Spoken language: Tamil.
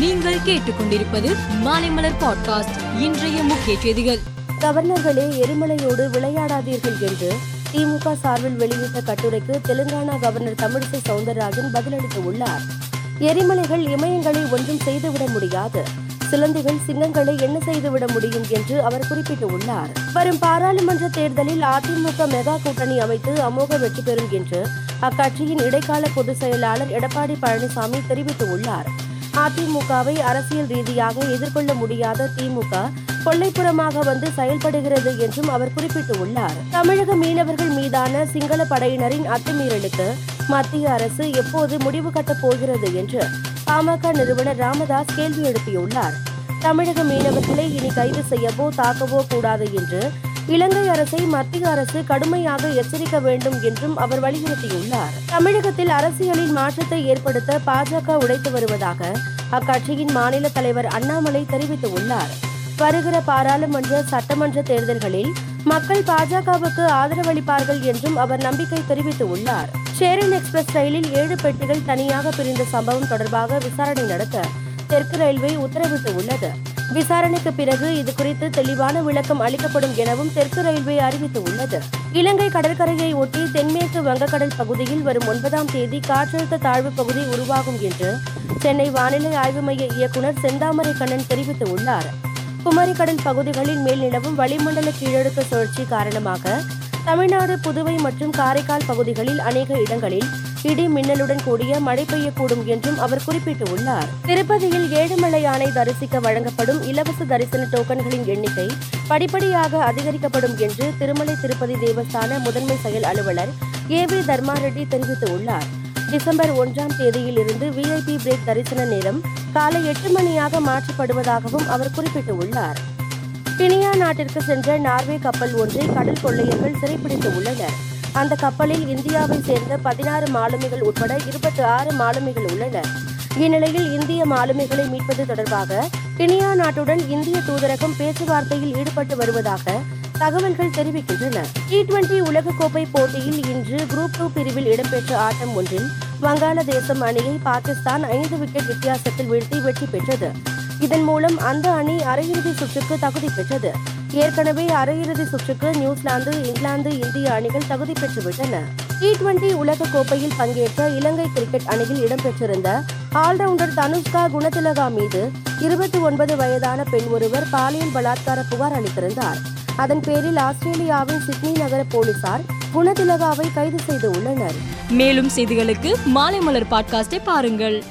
நீங்கள் கேட்டுக்கொண்டிருப்பது மாலைமலர் பாட்காஸ்ட் இன்றைய முக்கிய செய்திகள். கவர்னர்களே எரிமலையோடு விளையாடாதீர்கள் என்று திமுக சார்பில் வெளியிட்ட கட்டுரைக்கு தெலுங்கானா கவர்னர் தமிழிசை சவுந்தரராஜன் பதிலளித்துள்ளார் எரிமலைகள் இமயங்களை ஒன்றும் செய்துவிட முடியாது. சிலந்திகள் சிங்கங்களை என்ன செய்துவிட முடியும் என்று அவர் குறிப்பிட்டுள்ளார். வரும் பாராளுமன்ற தேர்தலில் அதிமுக மெகா கூட்டணி அமைத்து அமோக வெற்றி பெறும் என்று அக்கட்சியின் இடைக்கால பொதுச் செயலாளர் எடப்பாடி பழனிசாமி தெரிவித்துள்ளார். அதிமுகவை அரசியல் ரீதியாக எதிர்கொள்ள முடியாத திமுக கொள்ளைப்புறமாக வந்து செயல்படுகிறது என்றும் அவர் குறிப்பிட்டுள்ளார். தமிழக மீனவர்கள் மீதான சிங்கள படையினரின் அத்துமீறலுக்கு மத்திய அரசு எப்போது முடிவு கட்டப் போகிறது என்று பாமக நிறுவனர் ராமதாஸ் கேள்வி எழுப்பியுள்ளார். தமிழக மீனவர்களை இனி கைது செய்யவோ தாக்கவோ கூடாது என்று இலங்கை அரசை மத்திய அரசு கடுமையாக எச்சரிக்க வேண்டும் என்றும் அவர் வலியுறுத்தியுள்ளார். தமிழகத்தில் அரசியலில் மாற்றத்தை ஏற்படுத்த பாஜக உழைத்து வருவதாக அக்கட்சியின் மாநில தலைவர் அண்ணாமலை தெரிவித்துள்ளார். வருகிற பாராளுமன்ற சட்டமன்ற தேர்தல்களில் மக்கள் பாஜகவுக்கு ஆதரவளிப்பார்கள் என்றும் அவர் நம்பிக்கை தெரிவித்துள்ளார். ஷேரன் எக்ஸ்பிரஸ் ரயிலில் ஏழு பெட்டிகள் தனியாக பிரிந்த சம்பவம் தொடர்பாக விசாரணை நடத்த தெற்கு ரயில்வே உத்தரவிட்டுள்ளது. விசாரணைக்கு பிறகு இது குறித்து தெளிவான விளக்கம் அளிக்கப்படும் எனவும் தெற்கு ரயில்வே அறிவித்துள்ளது. இலங்கை கடற்கரையை ஒட்டி தென்மேற்கு வங்கக்கடல் பகுதியில் வரும் ஒன்பதாம் தேதி காற்றழுத்த தாழ்வு பகுதி உருவாகும் என்று சென்னை வானிலை ஆய்வு மைய இயக்குநர் செந்தாமரை கண்ணன் தெரிவித்துள்ளார். குமரிக்கடல் பகுதிகளில் மேல் நிலவும் வளிமண்டல கீழடுக்கு சுழற்சி காரணமாக தமிழ்நாடு புதுவை மற்றும் காரைக்கால் பகுதிகளில் அநேக இடங்களில் இடி மின்னலுடன் கூடிய மழை பெய்யக்கூடும் என்றும் அவர் குறிப்பிட்டுள்ளார். திருப்பதியில் ஏழுமலை யானை தரிசிக்க வழங்கப்படும் இலவச தரிசன டோக்கன்களின் எண்ணிக்கை படிப்படியாக அதிகரிக்கப்படும் என்று திருமலை திருப்பதி தேவஸ்தான முதன்மை செயல் அலுவலர் ஏ வி தர்மாரெட்டி தெரிவித்துள்ளார். டிசம்பர் ஒன்றாம் தேதியிலிருந்து விஐபி பிரேக் தரிசன நேரம் காலை எட்டு மணியாக மாற்றப்படுவதாகவும் அவர் குறிப்பிட்டுள்ளார். கினியா நாட்டிற்கு சென்ற நார்வே கப்பல் ஒன்றை கடல் கொள்ளையர்கள் சிறைப்பிடித்து உள்ளனர். அந்த கப்பலில் இந்தியாவை சேர்ந்த பதினாறு மாலுமிகள் உட்பட இருபத்தி ஆறு மாலுமிகள் உள்ளனர். இந்நிலையில் இந்திய மாலுமிகளை மீட்பது தொடர்பாக கினியா நாட்டுடன் இந்திய தூதரகம் பேச்சுவார்த்தையில் ஈடுபட்டு வருவதாக தகவல்கள் தெரிவிக்கின்றன. டி டுவெண்டி உலகக்கோப்பை போட்டியில் இன்று குரூப் டூ பிரிவில் இடம்பெற்ற ஆட்டம் ஒன்றில் வங்காளதேசம் அணியை பாகிஸ்தான் ஐந்து விக்கெட் வித்தியாசத்தில் வீழ்த்தி வெற்றி பெற்றது. இதன் மூலம் அந்த அணி அரையிறுதி சுற்றுக்கு தகுதி பெற்றது. ஏற்கனவே அரையிறுதி சுற்றுக்கு நியூசிலாந்து இங்கிலாந்து இந்திய அணிகள் தகுதி பெற்றுவிட்டன. டி டுவெண்டி உலக கோப்பையில் பங்கேற்ற இலங்கை கிரிக்கெட் அணியில் இடம்பெற்றிருந்த ஆல்ரவுண்டர் தனுஷ்கா குணதிலகா மீது இருபத்தி ஒன்பது வயதான பெண் ஒருவர் பாலியல் பலாத்கார புகார் அளித்திருந்தார். அதன் பேரில் ஆஸ்திரேலியாவின் சிட்னி நகர போலீசார் குணதிலகாவை கைது செய்து உள்ளனர். மேலும் செய்திகளுக்கு மாலைமலர் பாட்காஸ்டை பாருங்கள்.